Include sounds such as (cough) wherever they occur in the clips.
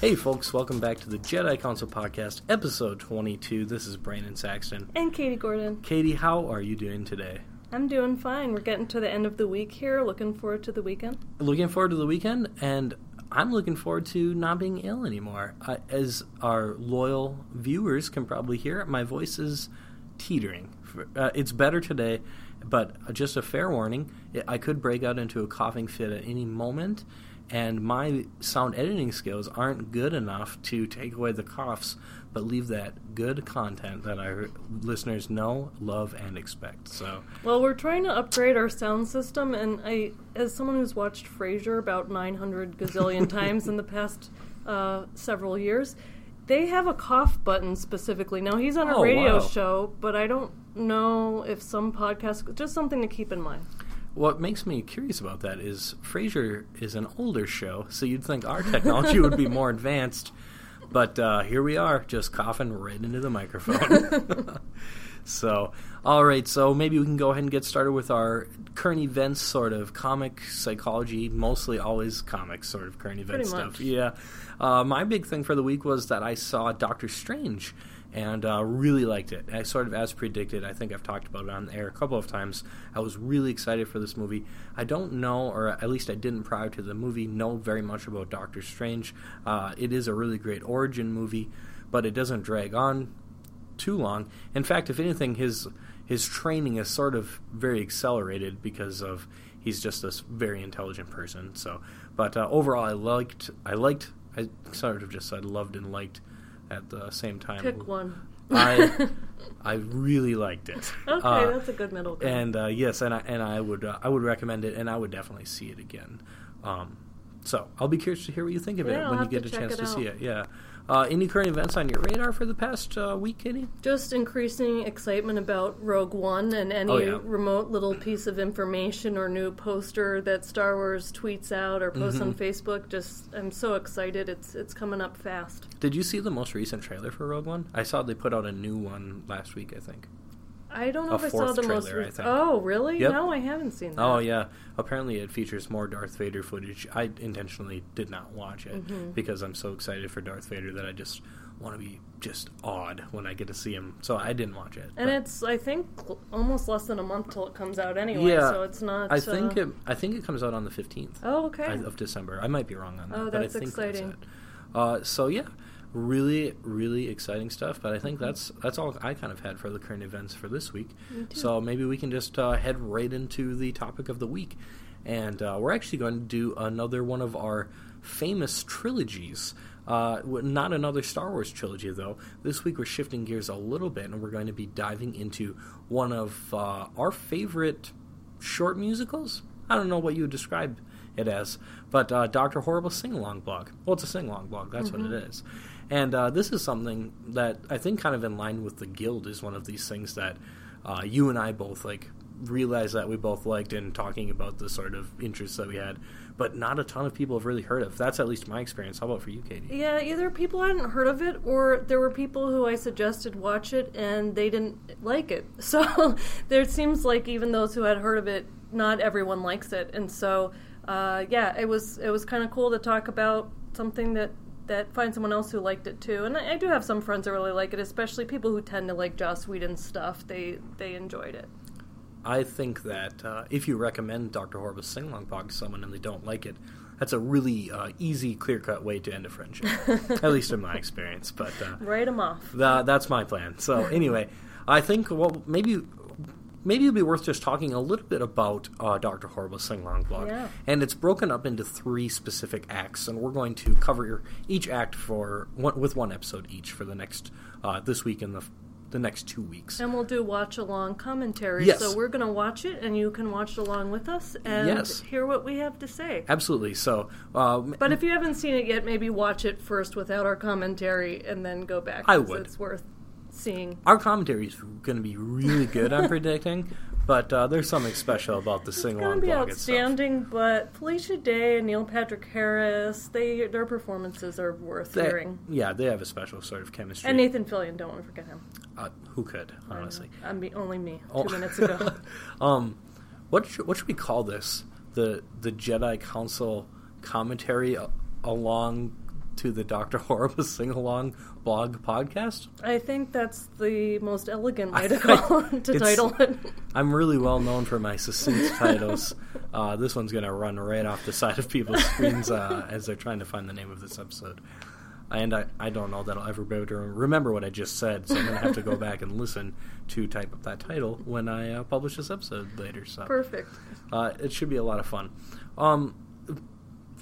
Hey, folks, welcome back to the Jedi Council Podcast, episode 22. This is Brandon Saxton. And Katie Gordon. Katie, how are you doing today? I'm doing fine. We're getting to the end of the week here. Looking forward to the weekend. Looking forward to the weekend, and I'm looking forward to not being ill anymore. Uh, as our loyal viewers can probably hear, my voice is teetering. Uh, it's better today, but just a fair warning I could break out into a coughing fit at any moment and my sound editing skills aren't good enough to take away the coughs but leave that good content that our listeners know love and expect so well we're trying to upgrade our sound system and i as someone who's watched frasier about 900 gazillion (laughs) times in the past uh, several years they have a cough button specifically now he's on a oh, radio wow. show but i don't know if some podcasts just something to keep in mind what makes me curious about that is Frasier is an older show, so you'd think our technology would be (laughs) more advanced. But uh, here we are, just coughing right into the microphone. (laughs) so, all right, so maybe we can go ahead and get started with our current events, sort of comic psychology, mostly always comics, sort of current event Pretty stuff. much. Yeah. Uh, my big thing for the week was that I saw Doctor Strange and uh, really liked it. I sort of as predicted. I think I've talked about it on the air a couple of times. I was really excited for this movie. I don't know, or at least I didn't prior to the movie, know very much about Doctor Strange. Uh, it is a really great origin movie, but it doesn't drag on too long. In fact, if anything, his his training is sort of very accelerated because of he's just this very intelligent person. So, but uh, overall, I liked I liked I sort of just said loved and liked at the same time. pick one I (laughs) I really liked it. okay Uh, that's a good middle ground and uh, yes, and I and I would uh, I would recommend it, and I would definitely see it again. Um, so I'll be curious to hear what you think of Yeah, it I'll when you get a chance to see it. Yeah. Uh, any current events on your radar for the past uh, week, Katie? just increasing excitement about Rogue One and any Oh, yeah. remote little piece of information or new poster that Star Wars tweets out or posts on Mm-hmm. Facebook. Just I'm so excited. It's it's coming up fast. Did you see the most recent trailer for Rogue One? I saw they put out a new one last week. I think. I don't know if I saw the most. trailer, I re- Oh, really? Yep. No, I haven't seen that. Oh yeah. Apparently, it features more Darth Vader footage. I intentionally did not watch it Mm-hmm. because I'm so excited for Darth Vader that I just want to be just awed when I get to see him. So I didn't watch it. And but it's I think almost less than a month till it comes out anyway. Yeah, so it's not. I think uh, it. I think it comes out on the 15th Oh, okay. of December. I might be wrong on that. Oh, but that's I think exciting. Uh, so yeah, really, really exciting stuff. But I think Mm-hmm. that's that's all I kind of had for the current events for this week. So maybe we can just uh, head right into the topic of the week, and uh, we're actually going to do another one of our famous trilogies. Uh, not another Star Wars trilogy, though. This week we're shifting gears a little bit, and we're going to be diving into one of uh, our favorite short musicals. I don't know what you would describe it as, but uh, Doctor Horrible sing along blog. Well, it's a sing along blog. That's what it is. And uh, this is something that I think, kind of in line with the Guild, is one of these things that uh, you and I both like realized that we both liked in talking about the sort of interests that we had, but not a ton of people have really heard of. That's at least my experience. How about for you, Katie? Yeah, either people hadn't heard of it or there were people who I suggested watch it and they didn't like it. (laughs) So there seems like even those who had heard of it, not everyone likes it. And so uh, yeah, it was it was kind of cool to talk about something that that find someone else who liked it too. And I, I do have some friends that really like it, especially people who tend to like Joss Whedon stuff. They they enjoyed it. I think that uh, if you recommend Dr. Horrible's sing along to someone and they don't like it, that's a really uh, easy, clear cut way to end a friendship. (laughs) at least in my experience. But uh, Write them off. Tha that's my plan. So anyway, I think well maybe maybe it'd be worth just talking a little bit about uh, Doctor Horrible's sing along blog. Yeah. And it's broken up into three specific acts, and we're going to cover each act for one, with one episode each for the next uh, this week and the the next two weeks. And we'll do watch along commentary. Yes. So we're going to watch it, and you can watch along with us and Yes. hear what we have to say. Absolutely. So, uh, But if you haven't seen it yet, maybe watch it first without our commentary, and then go back. I would. It's worth seeing. Our commentary is going to be really good. I'm (laughs) predicting, but uh, there's something special about the sing It's going to be outstanding, but Felicia Day and Neil Patrick Harris, they their performances are worth They- hearing. yeah, they have a special sort of chemistry. And Nathan Fillion, don't want to forget him. uh, who could honestly? I'm be, only me. Two Oh. minutes ago. (laughs) um, what should, what should we call this? The the Jedi Council commentary a- along to the Doctor Horrible sing along blog podcast. I think that's the most elegant way (laughs) to call to title it. I'm really well known for my succinct titles. Uh, this one's going to run right off the side of people's screens uh, as they're trying to find the name of this episode. And I, I don't know that I'll ever be able to remember what I just said, so I'm going to have to go back and listen to type up that title when I uh, publish this episode later. So Perfect. uh, it should be a lot of fun. Um,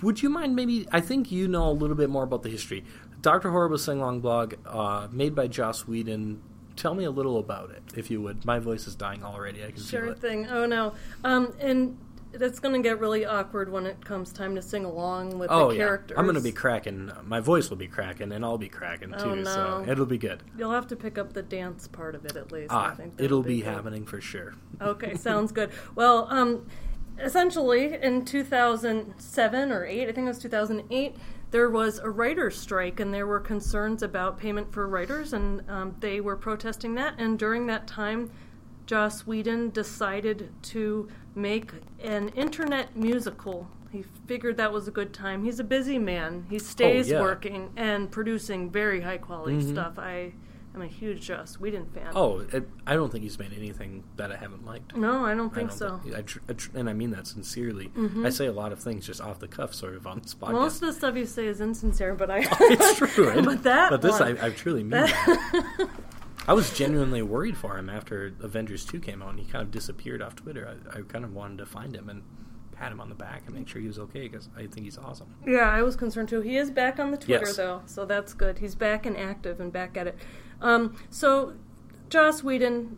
would you mind maybe? I think you know a little bit more about the history. Doctor Horrible Sing Along blog, uh, made by Joss Whedon. Tell me a little about it, if you would. My voice is dying already. I can Sure it. thing. Oh no. Um, and that's going to get really awkward when it comes time to sing along with Oh the yeah, characters. I'm going to be cracking. My voice will be cracking, and I'll be cracking too. Oh, So it'll be good. You'll have to pick up the dance part of it at least. I Ah, it'll be good. happening for sure. Okay, sounds good. Well, um, essentially, in 2007 or 8, I think it was 2008, there was a writer's strike, and there were concerns about payment for writers, and um, they were protesting that. And during that time, Joss Whedon decided to make an internet musical. He figured that was a good time. He's a busy man. He stays yeah. working and producing very high quality Mhm. stuff. I am a huge Joss Whedon fan. Oh, it, I don't think he's made anything that I haven't liked. No, I don't I think don't so. think- I tr- I tr- and I mean that sincerely. Mm-hmm. I say a lot of things just off the cuff, sort of on this podcast. Most of the stuff you say is insincere, but I. (laughs) Oh, it's (laughs) true, right? but that. but this, one, I, I truly mean that. (laughs) I was genuinely worried for him after Avengers Two came out, and he kind of disappeared off Twitter. I, I kind of wanted to find him and pat him on the back and make sure he was okay because I think he's awesome. yeah, I was concerned too. He is back on the Twitter Yes. though, so that's good. He's back and active and back at it. Um, so, Joss Whedon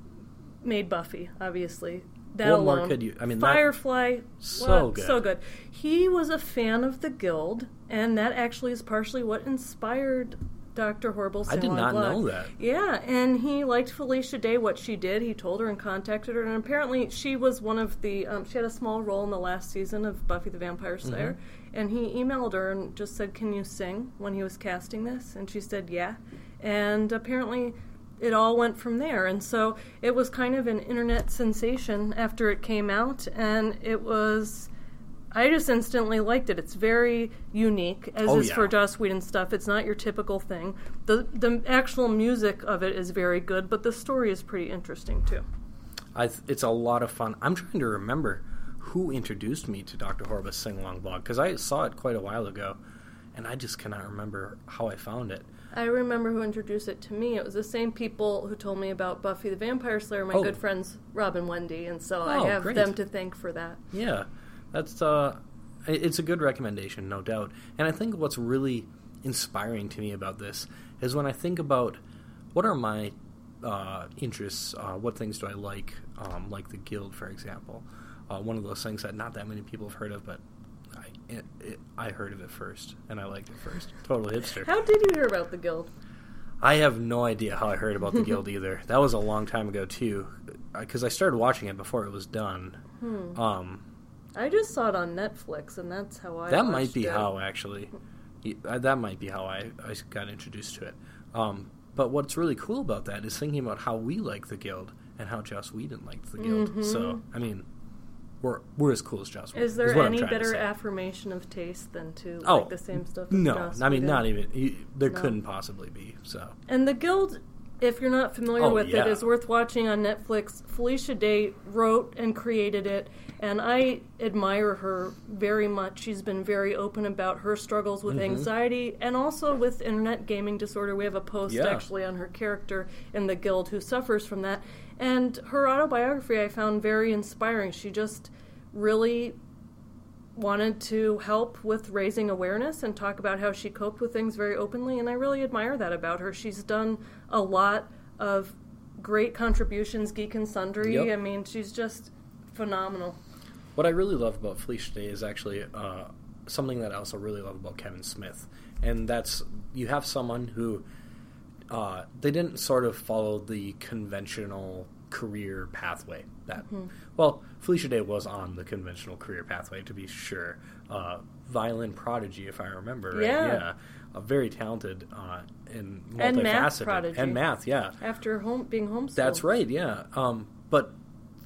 made Buffy, obviously. That What more alone. could you- I mean, Firefly, So what- good. so good. He was a fan of the Guild, and that actually is partially what inspired Doctor Horrible. I did not Blog. know that. Yeah, and he liked Felicia Day, what she did. He told her and contacted her, and apparently she was one of the. Um, she had a small role in the last season of Buffy the Vampire Slayer, Mm-hmm. and he emailed her and just said, "Can you sing?" when he was casting this, and she said, "Yeah," and apparently. It all went from there, and so it was kind of an internet sensation after it came out, and it was I just instantly liked it. It's very unique, as Oh, is yeah. for Joss Whedon stuff. It's not your typical thing. the The actual music of it is very good, but the story is pretty interesting too. I th- it's a lot of fun. I'm trying to remember who introduced me to Doctor Horrible's Sing Along blog because I saw it quite a while ago, and I just cannot remember how I found it. I remember who introduced it to me. It was the same people who told me about Buffy the Vampire Slayer. My Oh. good friends Rob and Wendy, and so I Oh, have great. them to thank for that. Yeah, that's uh, it's a good recommendation, no doubt. And I think what's really inspiring to me about this is when I think about what are my uh, interests, uh, what things do I like, um, like the Guild, for example. Uh, one of those things that not that many people have heard of, but I, it, it, I heard of it first, and I liked it first. Total hipster. How did you hear about the Guild? I have no idea how I heard about the Guild either. (laughs) That was a long time ago too, because I started watching it before it was done. Hmm. Um, I just saw it on Netflix, and that's how I. that might be it. how actually. uh, That might be how I, I got introduced to it. Um, but what's really cool about that is thinking about how we like the Guild and how Joss Whedon liked the Guild. So I mean, we're we're as cool as Joss Whedon. Is there any better affirmation of taste than to Oh, like the same stuff? No, Joss I mean Whedon? not even. There No. couldn't possibly be. So And the Guild, if you're not familiar Oh, with yeah. it, is worth watching on Netflix. Felicia Day wrote and created it, and I admire her very much. She's been very open about her struggles with Mm-hmm. anxiety and also with internet gaming disorder. We have a post Yeah. actually on her character in the Guild who suffers from that. And her autobiography I found very inspiring. She just really wanted to help with raising awareness and talk about how she coped with things very openly and I really admire that about her. She's done a lot of great contributions geek and sundry. Yep. I mean, she's just phenomenal. What I really love about Felicia Day is actually uh, something that I also really love about Kevin Smith, and that's you have someone who uh, they didn't sort of follow the conventional career pathway. That Mm-hmm. well, Felicia Day was on the conventional career pathway to be sure. Uh, violin prodigy, if I remember. Right? Yeah. yeah, uh, very talented uh, and And math multifaceted. prodigy. and math. Yeah, After home being homeschooled. that's right. Yeah, um, but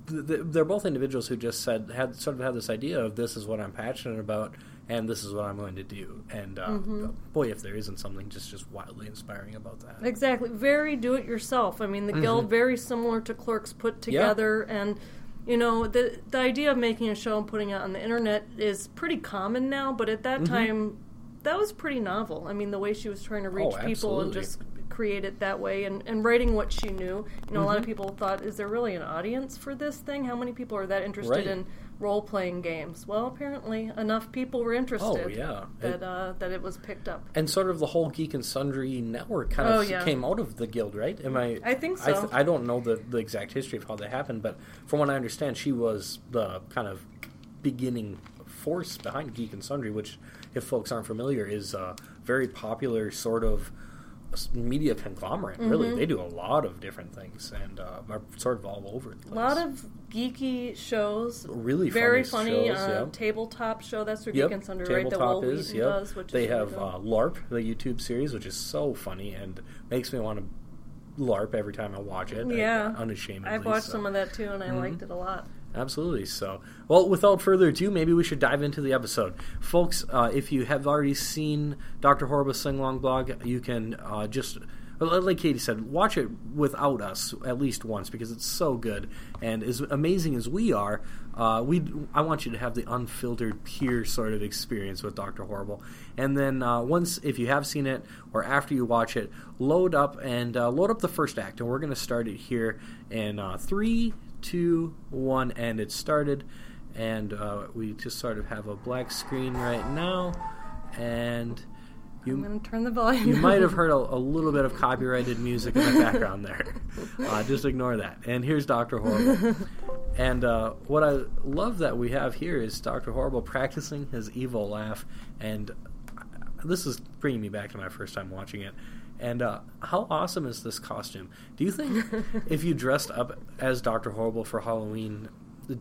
th- th- they're both individuals who just said had sort of had this idea of this is what I'm passionate about and this is what I'm going to do. And uh, Mm-hmm. boy, if there isn't something just just wildly inspiring about that. Exactly. Very do it yourself. I mean, the guild very similar to Clerks put Mm-hmm. Yeah. together, and you know the the idea of making a show and putting it on the internet is pretty common now. But at Mm-hmm. that time, that was pretty novel. I mean, the way she was trying to reach Oh, people and just create it that way, and, and writing what she knew. You know, a lot Mm-hmm. of people thought, is there really an audience for this thing? How many people are that interested Right. in role playing games? Well, apparently enough people were interested. Oh, yeah. That It- uh, that it was picked up. and sort of the whole Geek and Sundry network kind Oh, of yeah. came out of the guild, right? Am I? I think I, so. I don't know the, the exact history of how that happened, but from what I understand, she was the kind of beginning force behind Geek and Sundry, which, if folks aren't familiar, is a very popular sort of media conglomerate. Mm-hmm. Really, they do a lot of different things and uh, are sort of all over the place. A lot of geeky shows. Really very funny funny. shows, uh, yeah. Tabletop show. That's where Yep, Geek and Sundry, right? That tabletop Wil is. Yep. does, which they have uh, LARP, the YouTube series, which is so funny and makes me want to LARP every time I watch it. Yeah. uh, unashamedly. I've watched so. some of that too, and I Mm-hmm. liked it a lot. Absolutely. So, well, without further ado, maybe we should dive into the episode, folks. Uh, if you have already seen Doctor Horrible's sing along blog, you can uh, just. Like Katie said, watch it without us at least once because it's so good and as amazing as we are. Uh, we I want you to have the unfiltered, pure sort of experience with Doctor Horrible, and then uh, once if you have seen it or after you watch it, load up and uh, load up the first act, and we're going to start it here in uh, three, two, one, and it started. And uh, we just sort of have a black screen right now, and I'm you going to turn the volume. you might have heard a, a little bit of copyrighted music in the background there. (laughs) Uh, just ignore that. And here's Doctor Horrible. (laughs) And uh, what I love that we have here is Doctor Horrible practicing his evil laugh, and this is bringing me back to my first time watching it. And uh, how awesome is this costume? Do you think (laughs) if you dressed up as Doctor Horrible for Halloween,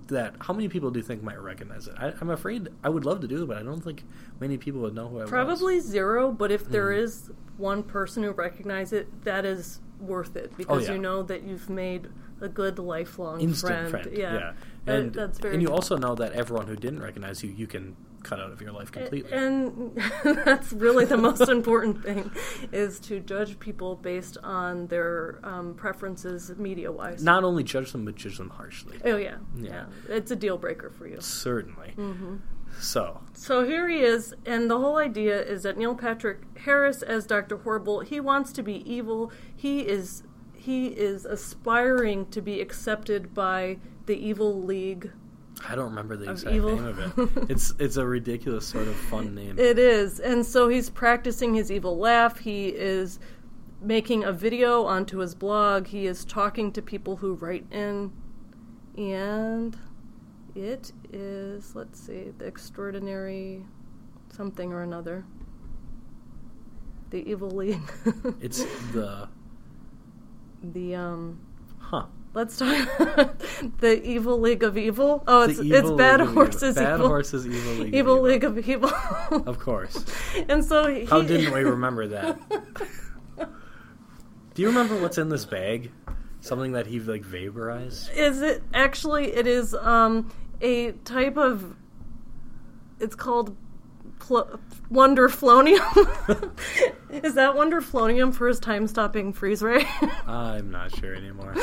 that how many people do you think might recognize it? I, I'm afraid I would love to do it, but I don't think many people would know who I was. Probably zero, but if there Mm. is one person who recognizes it, that is worth it because Oh, yeah. you know that you've made a good lifelong instant friend. Yeah, yeah. That- And, that's very. and you good. also know that everyone who didn't recognize you, you can cut out of your life completely. And (laughs) that's really the most important thing is to judge people based on their um, preferences media wise. Not only judge them, but judge them harshly. oh yeah, Yeah. yeah, it's a deal breaker for you. Certainly. Mm-hmm. So, So here he is, and the whole idea is that Neil Patrick Harris as Dr. Horrible, he wants to be evil. He is he is aspiring to be accepted by the evil league. I don't remember the exact evil. name of it. (laughs) It's it's a ridiculous sort of fun name. It is. And so he's practicing his evil laugh. He is making a video onto his blog. He is talking to people who write in. And it is, let's see, the extraordinary something or another. The Evil League. It's the the um huh. let's talk (laughs) the Evil League of Evil. Oh, it's it's Bad League Horses Evil. Bad Evil. Horses Evil League. of Evil League of Evil. (laughs) Of course. and so he, How didn't we remember that? (laughs) Do you remember what's in this bag? Something that he like vaporized? Is it actually? It is um, a type of. It's called pl- Wonderflonium. (laughs) is that Wonderflonium for his time-stopping freeze ray? (laughs) I'm not sure anymore.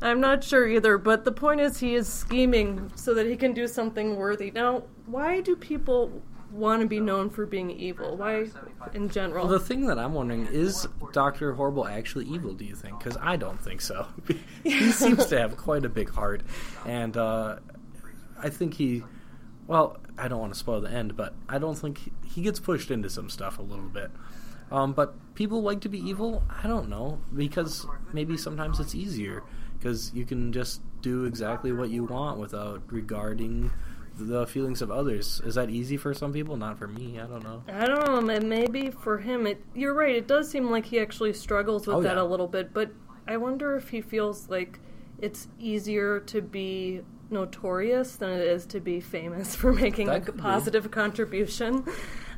I'm not sure either, but the point is he is scheming so that he can do something worthy. Now, why do people want to be known for being evil? Why, in general? Well, the thing that I'm wondering is Doctor Horrible actually evil? Do you think? Because I don't think so. (laughs) he seems to have quite a big heart, and uh, I think he. Well, I don't want to spoil the end, but I don't think he, he gets pushed into some stuff a little bit. Um, but people like to be evil. I don't know because maybe sometimes it's easier because you can just do exactly what you want without regarding the feelings of others. Is that easy for some people? Not for me. I don't know. I don't know. and Maybe for him, it, you're right. It does seem like he actually struggles with Oh, that yeah. a little bit. But I wonder if he feels like it's easier to be notorious than it is to be famous (laughs) for making That a could be. positive contribution.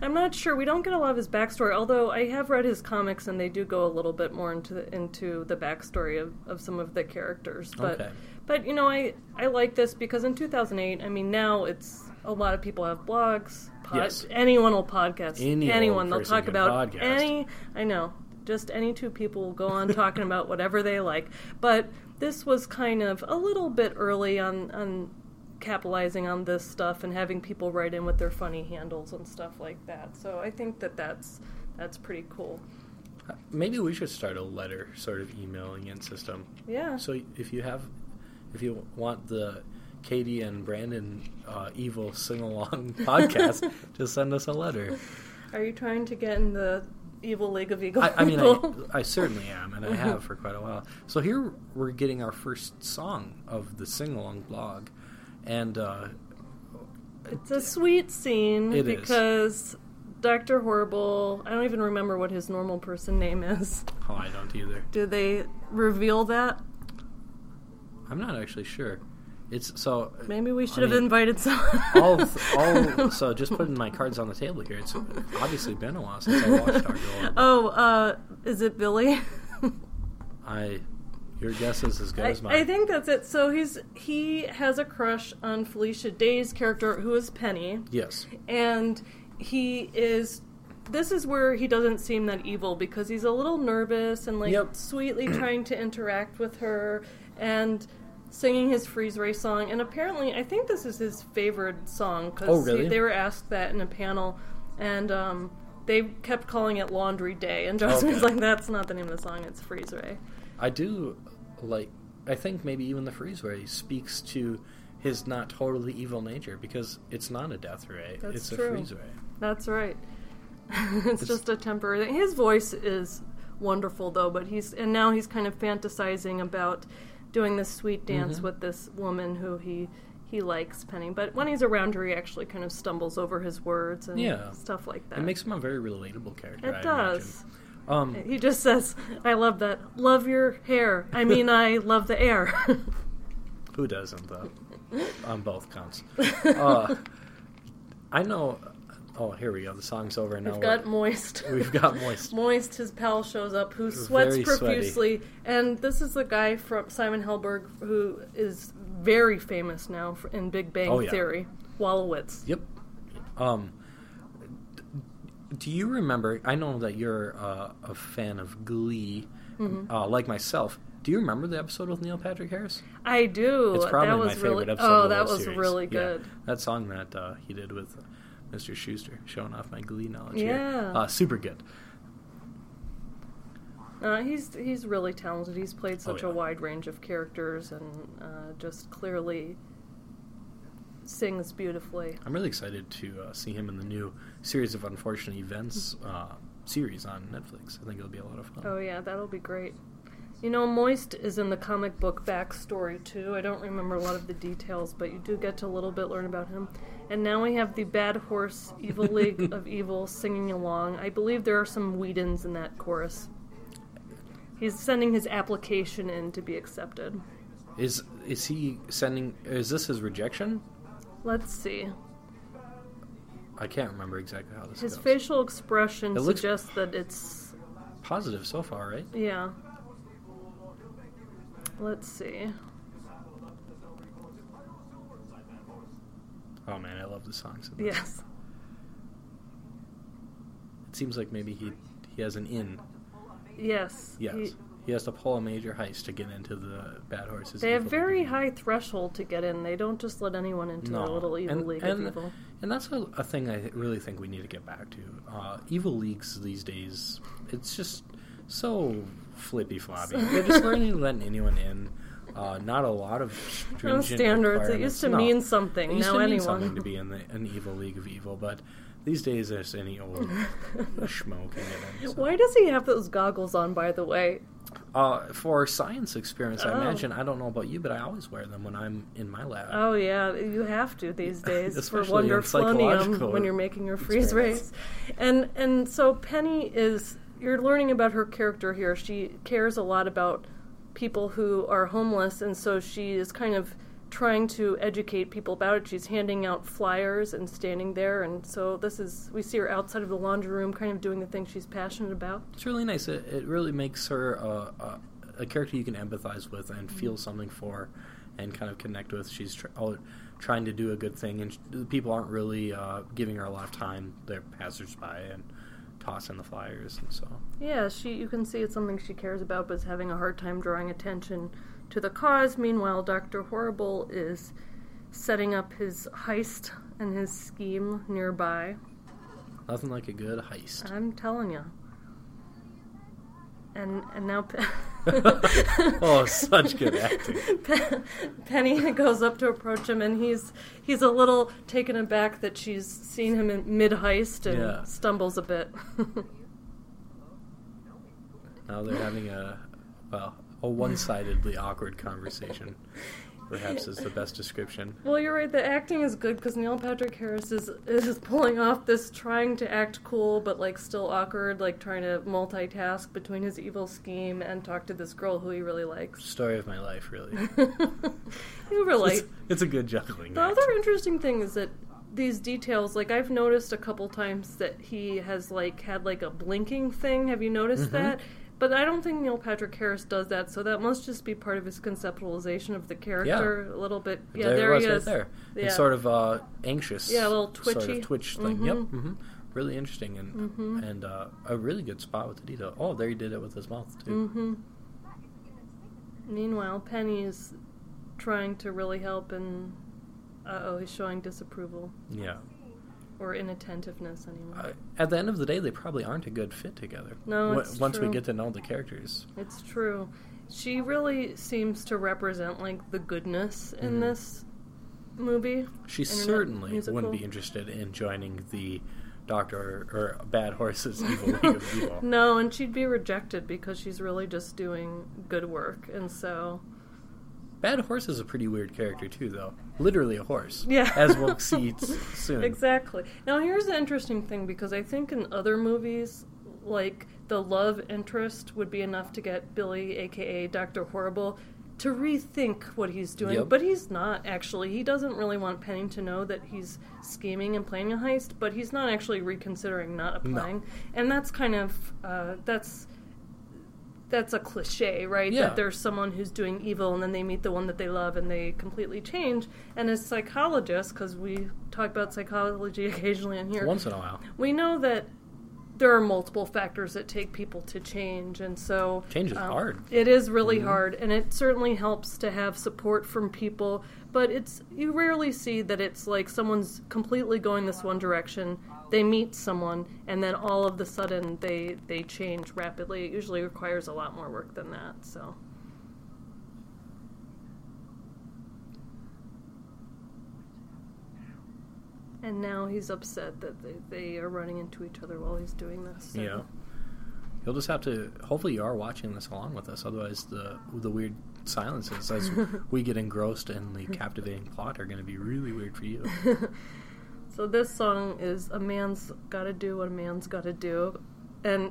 I'm not sure. We don't get a lot of his backstory, although I have read his comics and they do go a little bit more into the, into the backstory of, of some of the characters. But Okay. but you know, I I like this because in 2008, I mean, now it's a lot of people have blogs. Pod, Yes. Anyone will podcast. Any anyone they'll talk about podcast. any. I know. Just any two people will go on talking about whatever they like. But this was kind of a little bit early on on capitalizing on this stuff and having people write in with their funny handles and stuff like that. So I think that that's that's pretty cool. Maybe we should start a letter sort of emailing in system. Yeah. So if you have, if you want the Katie and Brandon uh, evil sing along (laughs) podcast, (laughs) just send us a letter. Are you trying to get in the evil league of evil. I, I mean. I, I certainly am, and I have for quite a while. So here we're getting our first song of the sing along blog, and uh, It's a sweet scene is. because Dr. Horrible, I don't even remember what his normal person name is. oh, I don't either. Do they reveal that? I'm not actually sure. It's so Maybe we should I have mean, invited someone. all all. So just putting my cards on the table here. It's obviously been a while since I watched our (laughs) Horrible. oh, uh, is it Billy? I, your guess is as good I, as mine. I think that's it. So he's he has a crush on Felicia Day's character, who is Penny, yes. and he is. This is where he doesn't seem that evil because he's a little nervous and like Yep. sweetly trying to interact with her and singing his freeze ray song. And apparently, I think this is his favorite song because Oh, really? they were asked that in a panel, and um, they kept calling it Laundry Day. And was Okay. (laughs) like, "That's not the name of the song; it's Freeze Ray." I do like. I think maybe even the freeze ray speaks to his not totally evil nature because it's not a death ray; That's it's true. a freeze ray. That's right. (laughs) it's just a temporary thing. His voice is wonderful though, but he's and now he's kind of fantasizing about doing this sweet dance Mhm. with this woman who he he likes, Penny. But when he's around her, he actually kind of stumbles over his words and Yeah. stuff like that. It makes him a very relatable character. it I does. Um, He just says, "I love that. Love your hair. I mean, I love the air." (laughs) who doesn't though? (laughs) On both counts. (laughs) Uh, I know. Oh, here we go. The song's over now (laughs) We've got moist. we've got moist. Moist, his pal shows up, who sweats Very sweaty. profusely, and this is the guy from Simon Helberg who is very famous now for, in Big Bang Oh, yeah. Theory, Wolowitz. Yep. Um, do you remember? I know that you're uh, a fan of Glee, Mm-hmm. uh, like myself. Do you remember the episode with Neil Patrick Harris? I do. It's probably that my favorite really. episode. Oh, that was series. really Yeah. good. That song that uh, he did with Mr. Schuester, showing off my Glee knowledge. Yeah. Here. Uh, super good. Uh, he's he's really talented. He's played such Oh, yeah. a wide range of characters and uh, just clearly sings beautifully. I'm really excited to uh, see him in the new series of unfortunate events uh, series on Netflix. I think it'll be a lot of fun. Oh yeah, that'll be great. You know, Moist is in the comic book backstory too. I don't remember a lot of the details, but you do get to a little bit learn about him. And now we have the Bad Horse Evil League of Evil singing along. I believe there are some Whedons in that chorus. He's sending his application in to be accepted. Is is he sending? Is this his rejection? Let's see. I can't remember exactly how this His goes. facial expression It suggests that it's Positive so far, right? yeah. Let's see. Oh man, I love the songs. Yes. It seems like maybe he he has an in. Yes. Yes. He- He, has to pull a major heist to get into the Bad Horses. They have very League. high threshold to get in. They don't just let anyone into No. their little evil And- league and- of evil. And that's a, a thing I really think we need to get back to. Uh, evil leagues these days, it's just so flippy floppy. They're just (laughs) learning letting anyone in. Uh, not a lot of stringent standards. It used to No. mean something. It used now to mean anyone. something to be in the, an evil league of evil, but these days there's any old schmo can get in. so. Why does he have those goggles on? By the way, Uh, for science experiments, I Oh. imagine. I don't know about you, but I always wear them when I'm in my lab. Oh yeah, you have to these (laughs) days for Especially Wonder in when you're making your freeze rays. And and so Penny is you're learning about her character here. She cares a lot about people who are homeless and so she is kind of trying to educate people about it. She's handing out flyers and standing there and so this is we see her outside of the laundry room kind of doing the thing she's passionate about. It's really nice. It, it really makes her a, a, a character you can empathize with and mm-hmm. feel something for, and kind of connect with. She's tr- trying to do a good thing, and sh- the people aren't really uh, giving her a lot of time. They're passersby and tossing the flyers, and so Yeah, she you can see it's something she cares about but is having a hard time drawing attention to the cause. Meanwhile, Dr. Horrible is setting up his heist and his scheme nearby. nothing like a good heist. I'm telling you. And and now (laughs) (laughs) oh, such good acting. Pe- Penny goes up to approach him, and he's he's a little taken aback that she's seen him in mid heist and Yeah. stumbles a bit. Now they're having a well, a one-sidedly awkward conversation. (laughs) Perhaps is the best description. (laughs) Well, you're right. The acting is good because Neil Patrick Harris is is pulling off this trying to act cool but like still awkward, like trying to multitask between his evil scheme and talk to this girl who he really likes. Story of my life, really. (laughs) you relate. It's, it's a good juggling. The act. other interesting thing is that these details, like I've noticed a couple times that he has like had like a blinking thing. Have you noticed Mhm. that? But I don't think Neil Patrick Harris does that, so that must just be part of his conceptualization of the character a little bit. Yeah, there, there, he right is. there. Yeah. It's sort of uh, anxious. Yeah, a little twitchy. Sort of twitch thing. Yep. Mhm. hmm Really interesting and Mhm. and uh, a really good spot with the detail. Oh, there he did it with his mouth too. hmm Meanwhile, Penny is trying to really help, and uh oh, he's showing disapproval Yeah. Or inattentiveness anymore. Uh, at the end of the day, they probably aren't a good fit together. No, it's once we get to know the characters. It's true. She really seems to represent like the goodness in Mhm. this movie. She Internet certainly musical. wouldn't be interested in joining the Doctor or Bad Horse's (laughs) Evil League of Evil. No, and she'd be rejected because she's really just doing good work, and so Bad Horse is a pretty weird character too, though. Literally a horse. Yeah. As we'll (laughs) see soon. Exactly. Now, here's the interesting thing because I think in other movies, like the love interest would be enough to get Billy, aka Dr. Horrible, to rethink what he's doing. Yep. But he's not actually. He doesn't really want Penny to know that he's scheming and planning a heist, but he's not actually reconsidering not applying. And that's kind of uh, that's that's a cliche, right? Yeah. That there's someone who's doing evil and then they meet the one that they love and they completely change. And as psychologists, because we talk about psychology (laughs) occasionally in here, Once in a while. we know that there are multiple factors that take people to change, and so Change is um, hard. It is really Mhm. hard, and it certainly helps to have support from people. But it's you rarely see that it's like someone's completely going this one direction. They meet someone, and then all of the sudden they they change rapidly. It usually requires a lot more work than that. So. And now he's upset that they, they are running into each other while he's doing this. so- Yeah. You'll just have to. Hopefully, you are watching this along with us. Otherwise, the the weird silences as (laughs) we get engrossed in the captivating plot are going to be really weird for you. (laughs) So this song is a man's got to do what a man's got to do, and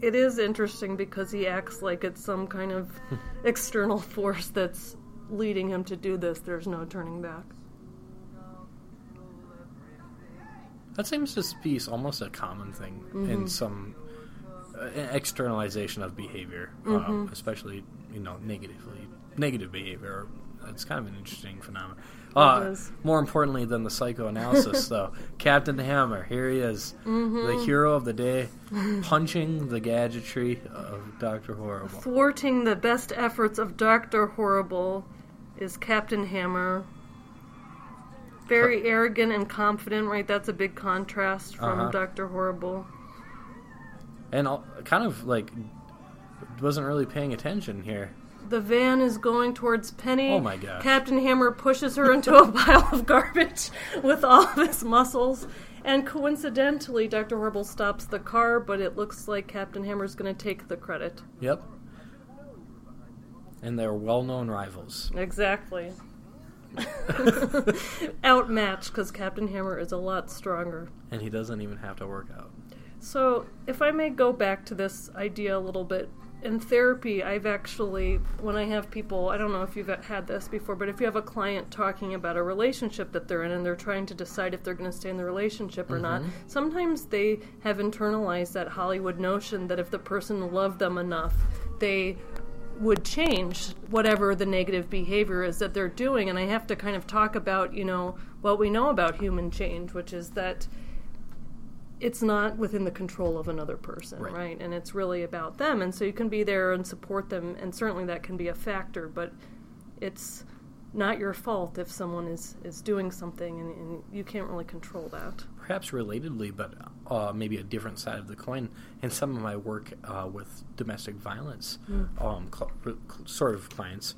it is interesting because he acts like it's some kind of (laughs) external force that's leading him to do this. There's no turning back. That seems to be almost a common thing in Mhm. some uh, externalization of behavior, Mhm. um, especially you know negatively negative behavior. It's kind of an interesting phenomenon. Uh, more importantly than the psychoanalysis, (laughs) though, Captain Hammer, here he is, Mm-hmm. the hero of the day, (laughs) punching the gadgetry of Doctor Horrible. Thwarting the best efforts of Doctor Horrible is Captain Hammer. Very arrogant and confident, right? That's a big contrast from Uh-huh. Doctor Horrible. and all, kind of like wasn't really paying attention here. The van is going towards Penny. Oh my gosh. Captain Hammer pushes her into a (laughs) pile of garbage with all of his muscles. And coincidentally, Dr. Horrible stops the car, but it looks like Captain Hammer's going to take the credit. Yep. and they're well-known rivals. Exactly. (laughs) Outmatched because Captain Hammer is a lot stronger. And he doesn't even have to work out. So, if I may go back to this idea a little bit, in therapy, I've actually, when I have people, I don't know if you've had this before, but if you have a client talking about a relationship that they're in and they're trying to decide if they're going to stay in the relationship or not, mm-hmm. sometimes they have internalized that Hollywood notion that if the person loved them enough, they would change whatever the negative behavior is that they're doing. And I have to kind of talk about, you know, what we know about human change, which is that it's not within the control of another person, Right. right. And it's really about them. And so you can be there and support them, and certainly that can be a factor, but it's not your fault if someone is, is doing something and, and you can't really control that. Perhaps relatedly, but uh, maybe a different side of the coin. In some of my work uh, with domestic violence, um, cl- sort of clients,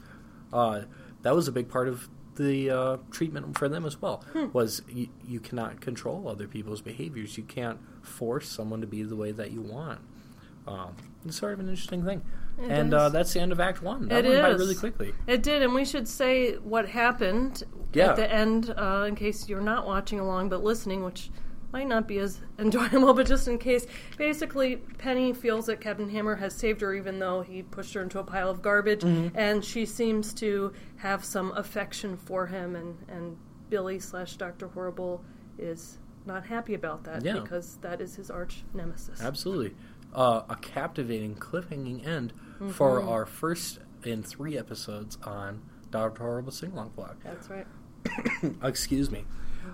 uh, that was a big part of the uh, treatment for them as well. Was you, you cannot control other people's behaviors. You can't force someone to be the way that you want. Um, it's sort of an interesting thing. It and uh, that's the end of Act One. That It went by really quickly. It did, and we should say what happened Yeah. at the end uh, in case you're not watching along but listening, which might not be as (laughs) enjoyable, but just in case. Basically, Penny feels that Captain Hammer has saved her even though he pushed her into a pile of garbage, Mm-hmm. and she seems to have some affection for him, and, and Billy slash Dr. Horrible is not happy about that Yeah. because that is his arch nemesis. Absolutely. Uh, a captivating, cliffhanging end for our first in three episodes on Dr. Horrible Sing Along Blog. That's right. (coughs) Excuse me.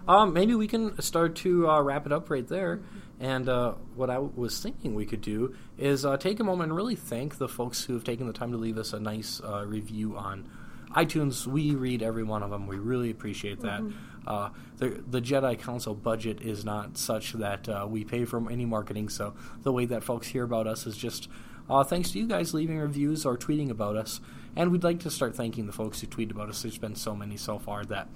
Um, maybe we can start to uh, wrap it up right there. And uh, what I was thinking we could do is uh, take a moment and really thank the folks who have taken the time to leave us a nice uh, review on iTunes. We read every one of them. We really appreciate that. Mm-hmm. Uh, the, the Jedi Council budget is not such that uh, we pay for any marketing, so the way that folks hear about us is just uh, thanks to you guys leaving reviews or tweeting about us. And we'd like to start thanking the folks who tweet about us. There's been so many so far that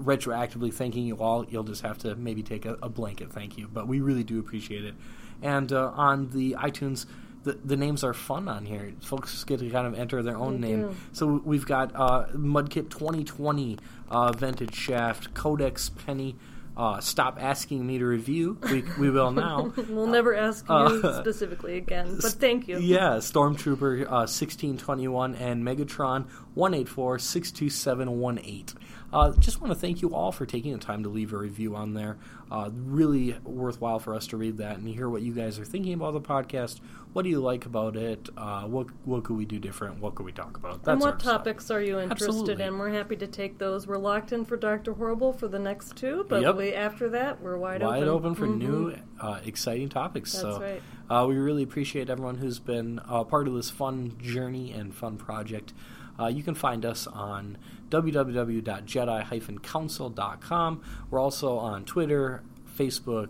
retroactively thanking you all, you'll just have to maybe take a, a blanket thank you. But we really do appreciate it. And uh, on the iTunes, the, the names are fun on here. Folks get to kind of enter their own They name. do. So we've got uh, Mudkip 2020, uh, Vintage Shaft, Codex Penny. Uh, stop asking me to review. We, we will now. (laughs) We'll never ask you uh, (laughs) specifically again, but thank you. Yeah, Stormtrooper uh, 1621 and Megatron 184-62718. Uh, just want to thank you all for taking the time to leave a review on there. Uh, really worthwhile for us to read that and hear what you guys are thinking about the podcast. What do you like about it? Uh, what what could we do different? What could we talk about? That and what of stuff. topics are you interested Absolutely. in? We're happy to take those. We're locked in for Doctor Horrible for the next two, but Yep. we, after that, we're wide, wide open, for Mhm. new, uh, exciting topics. That's so right. uh, we really appreciate everyone who's been uh, part of this fun journey and fun project. Uh, you can find us on www.jedi-council.com. We're also on Twitter, Facebook.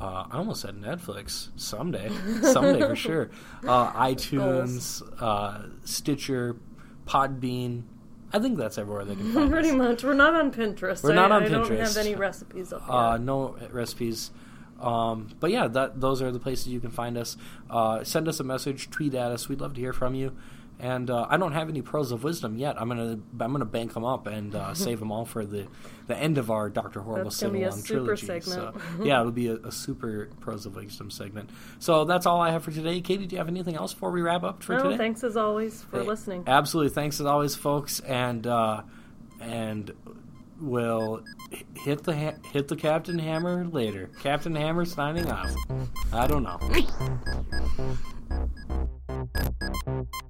Uh, I almost said Netflix. Someday, (laughs) someday for sure. Uh, iTunes, uh, Stitcher, Podbean. I think that's everywhere they can (laughs) find Pretty us. much. We're not on Pinterest. We're I, not on I don't have any recipes up Uh, yet. no recipes. Um, but yeah, that those are the places you can find us. Uh, send us a message, tweet at us. We'd love to hear from you. And uh, I don't have any pearls of wisdom yet. I'm gonna I'm gonna bank them up and uh, (laughs) save them all for the, the end of our Doctor Horrible That's gonna be a sing-along trilogy. segment. So, (laughs) yeah, it'll be a, a super pearls of wisdom segment. So that's all I have for today. Katie, do you have anything else before we wrap up for no, today? thanks as always for Hey, listening. Absolutely. Thanks as always, folks. And uh, and we'll hit the ha- hit the Captain Hammer later. Captain Hammer signing off. I don't know. (laughs)